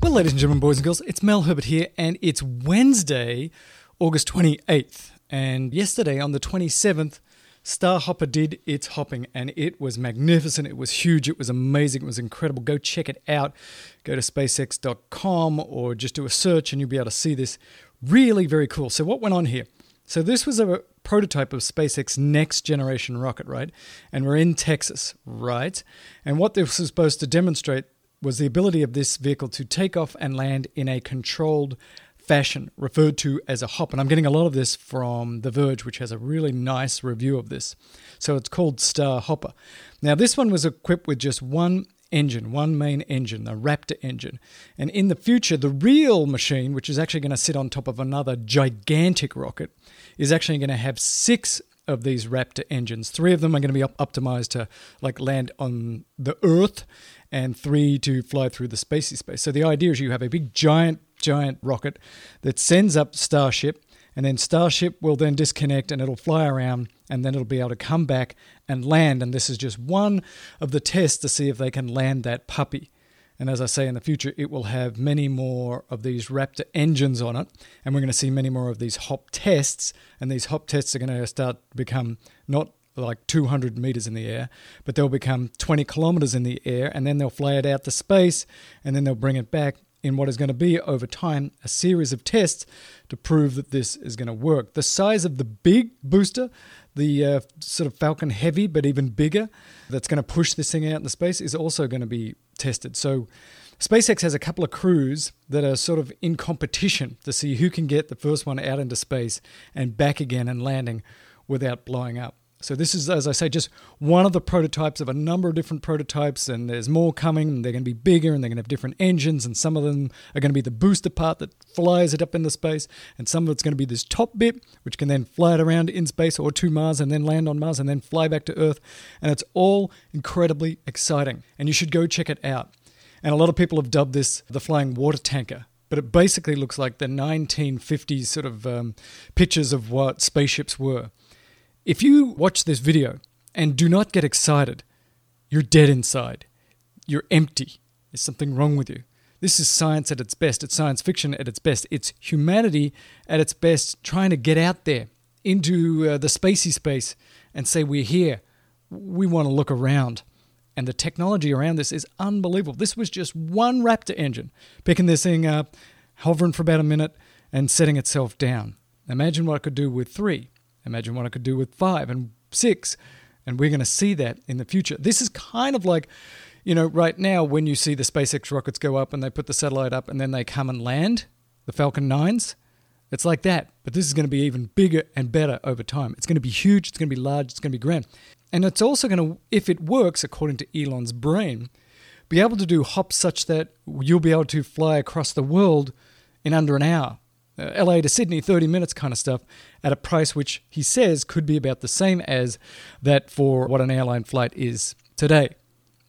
Well, ladies and gentlemen, boys and girls, it's Mel Herbert here, and it's Wednesday, August 28th. And yesterday, on the 27th, Starhopper did its hopping, and it was magnificent. It was huge. It was amazing. It was incredible. Go check it out. Go to spacex.com or just do a search, and you'll be able to see this. Really, very cool. So, what went on here? So, this was a prototype of SpaceX next generation rocket, right? And we're in Texas, right? And what this was supposed to demonstrate was the ability of this vehicle to take off and land in a controlled fashion, referred to as a hop. And I'm getting a lot of this from The Verge, which has a really nice review of this. So it's called Starhopper. Now, this one was equipped with just one engine, one main engine, the Raptor engine. And in the future, the real machine, which is actually going to sit on top of another gigantic rocket, is actually going to have six of these Raptor engines. Three of them are going to be op- optimized to like land on the Earth, and three to fly through the spacey space. So the idea is you have a big giant giant rocket that sends up Starship, and then Starship will then disconnect and it'll fly around, and then it'll be able to come back and land. And this is just one of the tests to see if they can land that puppy. And as I say, in the future, it will have many more of these Raptor engines on it. And we're going to see many more of these hop tests. And these hop tests are going to start to become not like 200 meters in the air, but they'll become 20 kilometers in the air. And then they'll fly it out to space. And then they'll bring it back in what is going to be over time a series of tests to prove that this is going to work. The size of the big booster, the uh, sort of Falcon Heavy, but even bigger, that's going to push this thing out into space, is also going to be tested. So, SpaceX has a couple of crews that are sort of in competition to see who can get the first one out into space and back again and landing without blowing up. So this is, as I say, just one of the prototypes of a number of different prototypes, and there's more coming. They're going to be bigger, and they're going to have different engines, and some of them are going to be the booster part that flies it up into space, and some of it's going to be this top bit, which can then fly it around in space or to Mars, and then land on Mars, and then fly back to Earth, and it's all incredibly exciting, and you should go check it out. And a lot of people have dubbed this the flying water tanker but it basically looks like the 1950s sort of um, pictures of what spaceships were. If you watch this video and do not get excited, you're dead inside. You're empty. There's something wrong with you. This is science at its best. It's science fiction at its best. It's humanity at its best, trying to get out there into uh, the spacey space and say, We're here. We want to look around. And the technology around this is unbelievable. This was just one Raptor engine picking this thing up, hovering for about a minute, and setting itself down. Imagine what it could do with three. Imagine what I could do with five and six. And we're going to see that in the future. This is kind of like, you know, right now when you see the SpaceX rockets go up and they put the satellite up and then they come and land, the Falcon 9s, it's like that. But this is going to be even bigger and better over time. It's going to be huge, it's going to be large, it's going to be grand. And it's also going to, if it works according to Elon's brain, be able to do hops such that you'll be able to fly across the world in under an hour uh, LA to Sydney, 30 minutes kind of stuff, at a price which he says could be about the same as that for what an airline flight is today.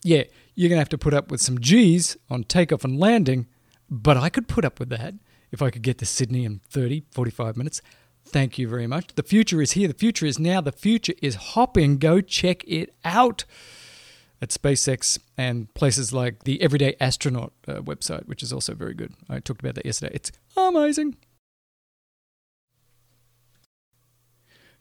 Yeah, you're going to have to put up with some G's on takeoff and landing, but I could put up with that if I could get to Sydney in 30, 45 minutes. Thank you very much. The future is here. The future is now. The future is hopping. Go check it out at SpaceX and places like the Everyday Astronaut uh, website, which is also very good. I talked about that yesterday. It's amazing.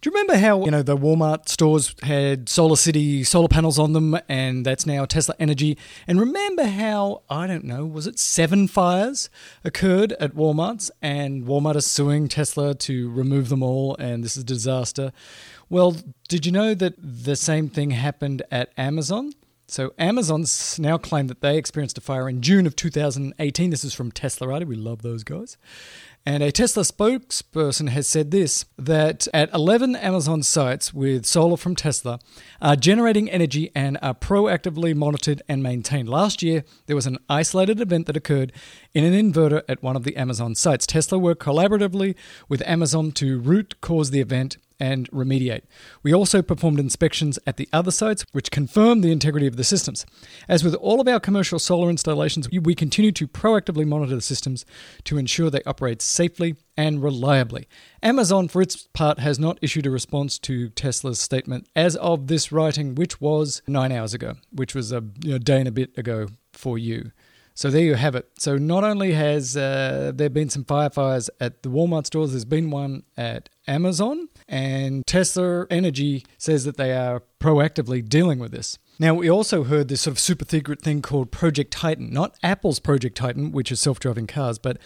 Do you remember how you know the Walmart stores had SolarCity solar panels on them, and that's now Tesla Energy? And remember how I don't know was it seven fires occurred at Walmart's, and Walmart is suing Tesla to remove them all, and this is a disaster. Well, did you know that the same thing happened at Amazon? So Amazon's now claimed that they experienced a fire in June of 2018. This is from Teslarati. We love those guys. And a Tesla spokesperson has said this that at 11 Amazon sites with solar from Tesla are generating energy and are proactively monitored and maintained. Last year, there was an isolated event that occurred in an inverter at one of the Amazon sites. Tesla worked collaboratively with Amazon to root cause the event and remediate. We also performed inspections at the other sites, which confirmed the integrity of the systems. As with all of our commercial solar installations, we continue to proactively monitor the systems to ensure they operate safely and reliably. Amazon, for its part, has not issued a response to Tesla's statement as of this writing, which was nine hours ago, which was a you know, day and a bit ago for you. So there you have it. So not only has uh, there been some firefires at the Walmart stores, there's been one at Amazon, and Tesla Energy says that they are proactively dealing with this. Now, we also heard this sort of super secret thing called Project Titan, not Apple's Project Titan, which is self driving cars, but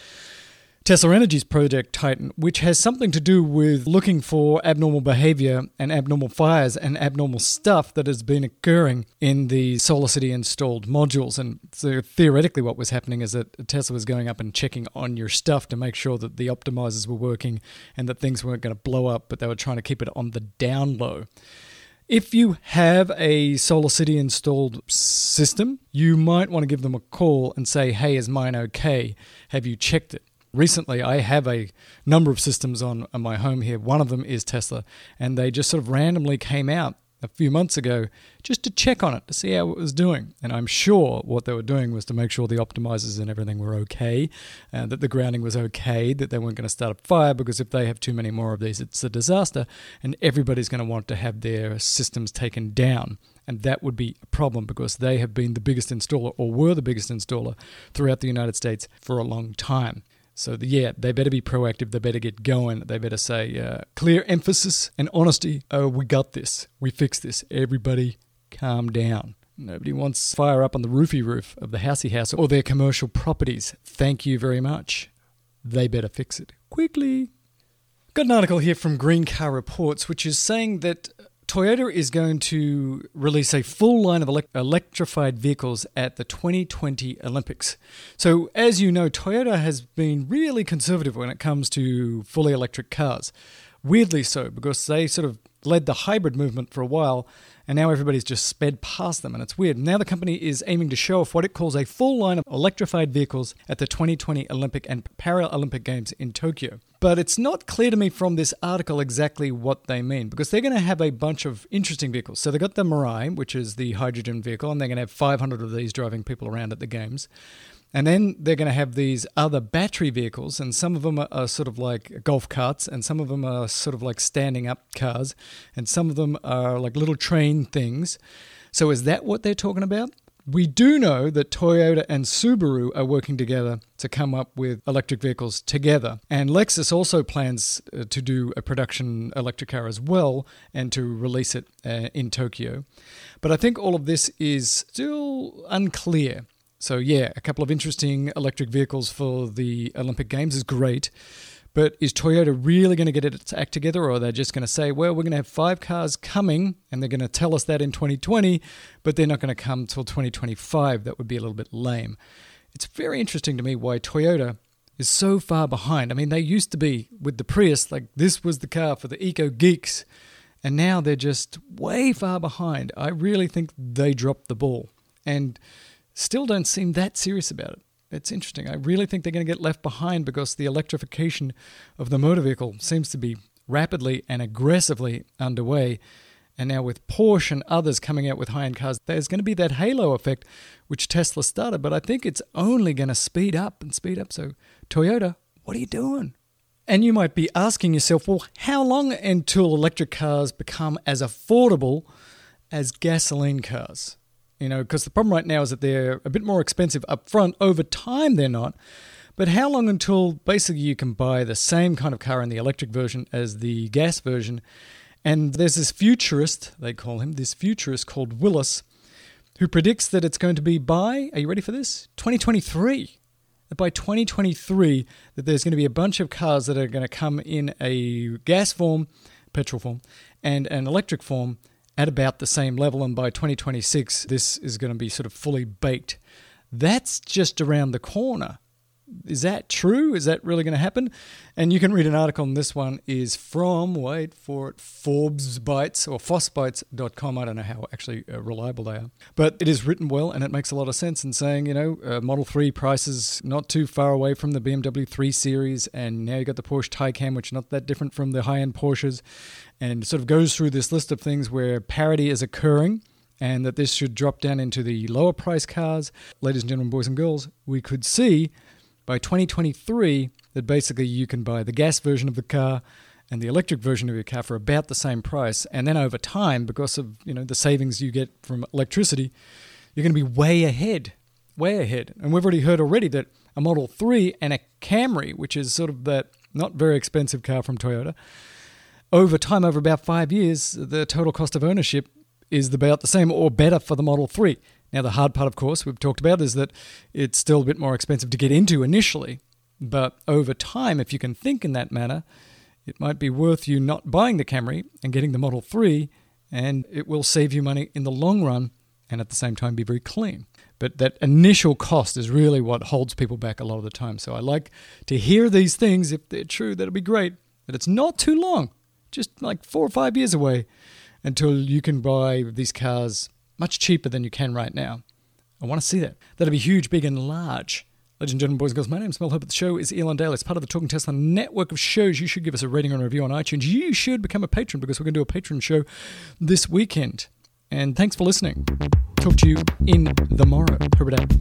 Tesla Energy's Project Titan, which has something to do with looking for abnormal behavior and abnormal fires and abnormal stuff that has been occurring in the SolarCity installed modules. And so theoretically, what was happening is that Tesla was going up and checking on your stuff to make sure that the optimizers were working and that things weren't going to blow up, but they were trying to keep it on the down low. If you have a SolarCity installed system, you might want to give them a call and say, hey, is mine okay? Have you checked it? Recently I have a number of systems on, on my home here. One of them is Tesla, and they just sort of randomly came out a few months ago just to check on it to see how it was doing. And I'm sure what they were doing was to make sure the optimizers and everything were okay, and that the grounding was okay, that they weren't going to start a fire because if they have too many more of these, it's a disaster, and everybody's going to want to have their systems taken down. And that would be a problem because they have been the biggest installer or were the biggest installer throughout the United States for a long time. So, the, yeah, they better be proactive. They better get going. They better say uh, clear emphasis and honesty. Oh, we got this. We fixed this. Everybody calm down. Nobody wants fire up on the roofy roof of the housey house or their commercial properties. Thank you very much. They better fix it quickly. Got an article here from Green Car Reports, which is saying that Toyota is going to release a full line of elect- electrified vehicles at the 2020 Olympics. So, as you know, Toyota has been really conservative when it comes to fully electric cars. Weirdly so, because they sort of led the hybrid movement for a while, and now everybody's just sped past them, and it's weird. Now the company is aiming to show off what it calls a full line of electrified vehicles at the 2020 Olympic and Paralympic Games in Tokyo. But it's not clear to me from this article exactly what they mean, because they're going to have a bunch of interesting vehicles. So they've got the Mirai, which is the hydrogen vehicle, and they're going to have 500 of these driving people around at the Games. And then they're going to have these other battery vehicles, and some of them are, are, sort of like golf carts, and some of them are sort of like standing up cars, and some of them are like little train things. So, is that what they're talking about? We do know that Toyota and Subaru are working together to come up with electric vehicles together. And Lexus also plans uh, to do a production electric car as well and to release it uh, in Tokyo. But I think all of this is still unclear. So, yeah, a couple of interesting electric vehicles for the Olympic Games is great. But is Toyota really going to get its act together, or are they just going to say, well, we're going to have five cars coming, and they're going to tell us that in 2020, but they're not going to come till 2025? That would be a little bit lame. It's very interesting to me why Toyota is so far behind. I mean, they used to be with the Prius, like this was the car for the eco geeks, and now they're just way far behind. I really think they dropped the ball. And still don't seem that serious about it. It's interesting. I really think they're going to get left behind because the electrification of the motor vehicle seems to be rapidly and aggressively underway. And now, with Porsche and others coming out with high end cars, there's going to be that halo effect which Tesla started. But I think it's only going to speed up and speed up. So, Toyota, what are you doing? And you might be asking yourself, well, how long until electric cars become as affordable as gasoline cars? You know, because the problem right now is that they're a bit more expensive up front. Over time, they're not. But how long until basically you can buy the same kind of car in the electric version as the gas version? And there's this futurist, they call him, this futurist called Willis, who predicts that it's going to be by, are you ready for this? 2023. That by 2023, that there's going to be a bunch of cars that are going to come in a gas form, petrol form, and an electric form at about the same level, and by 2026, this is going to be sort of fully baked. That's just around the corner. Is that true? Is that really going to happen? And you can read an article on this one is from, wait for it, Forbes Bytes or FossBytes.com. I don't know how actually uh, reliable they are. But it is written well and it makes a lot of sense in saying, you know, uh, Model 3 prices not too far away from the BMW 3 Series. And now you got the Porsche Taycan, which is not that different from the high end Porsches and sort of goes through this list of things where parity is occurring and that this should drop down into the lower price cars. Ladies and gentlemen, boys and girls, we could see by 2023 that basically you can buy the gas version of the car and the electric version of your car for about the same price. And then over time because of you know the savings you get from electricity you're going to be way ahead way ahead. And we've already heard already that a model 3 and a camry which is sort of that not very expensive car from toyota over time over about 5 years the total cost of ownership is about the same or better for the model 3 now the hard part of course we've talked about is that it's still a bit more expensive to get into initially but over time if you can think in that manner it might be worth you not buying the Camry and getting the Model 3, and it will save you money in the long run and at the same time be very clean. But that initial cost is really what holds people back a lot of the time. So I like to hear these things. If they're true, that'll be great. But it's not too long, just like four or five years away until you can buy these cars much cheaper than you can right now. I want to see that. That'll be huge, big, and large. Ladies and gentlemen, boys and girls, my name is Mel Herbert. The show is Elon Daily. It's part of the Talking Tesla network of shows. You should give us a rating and review on iTunes. You should become a patron because we're going to do a patron show this weekend. And thanks for listening. Talk to you in the morrow. Herbert out.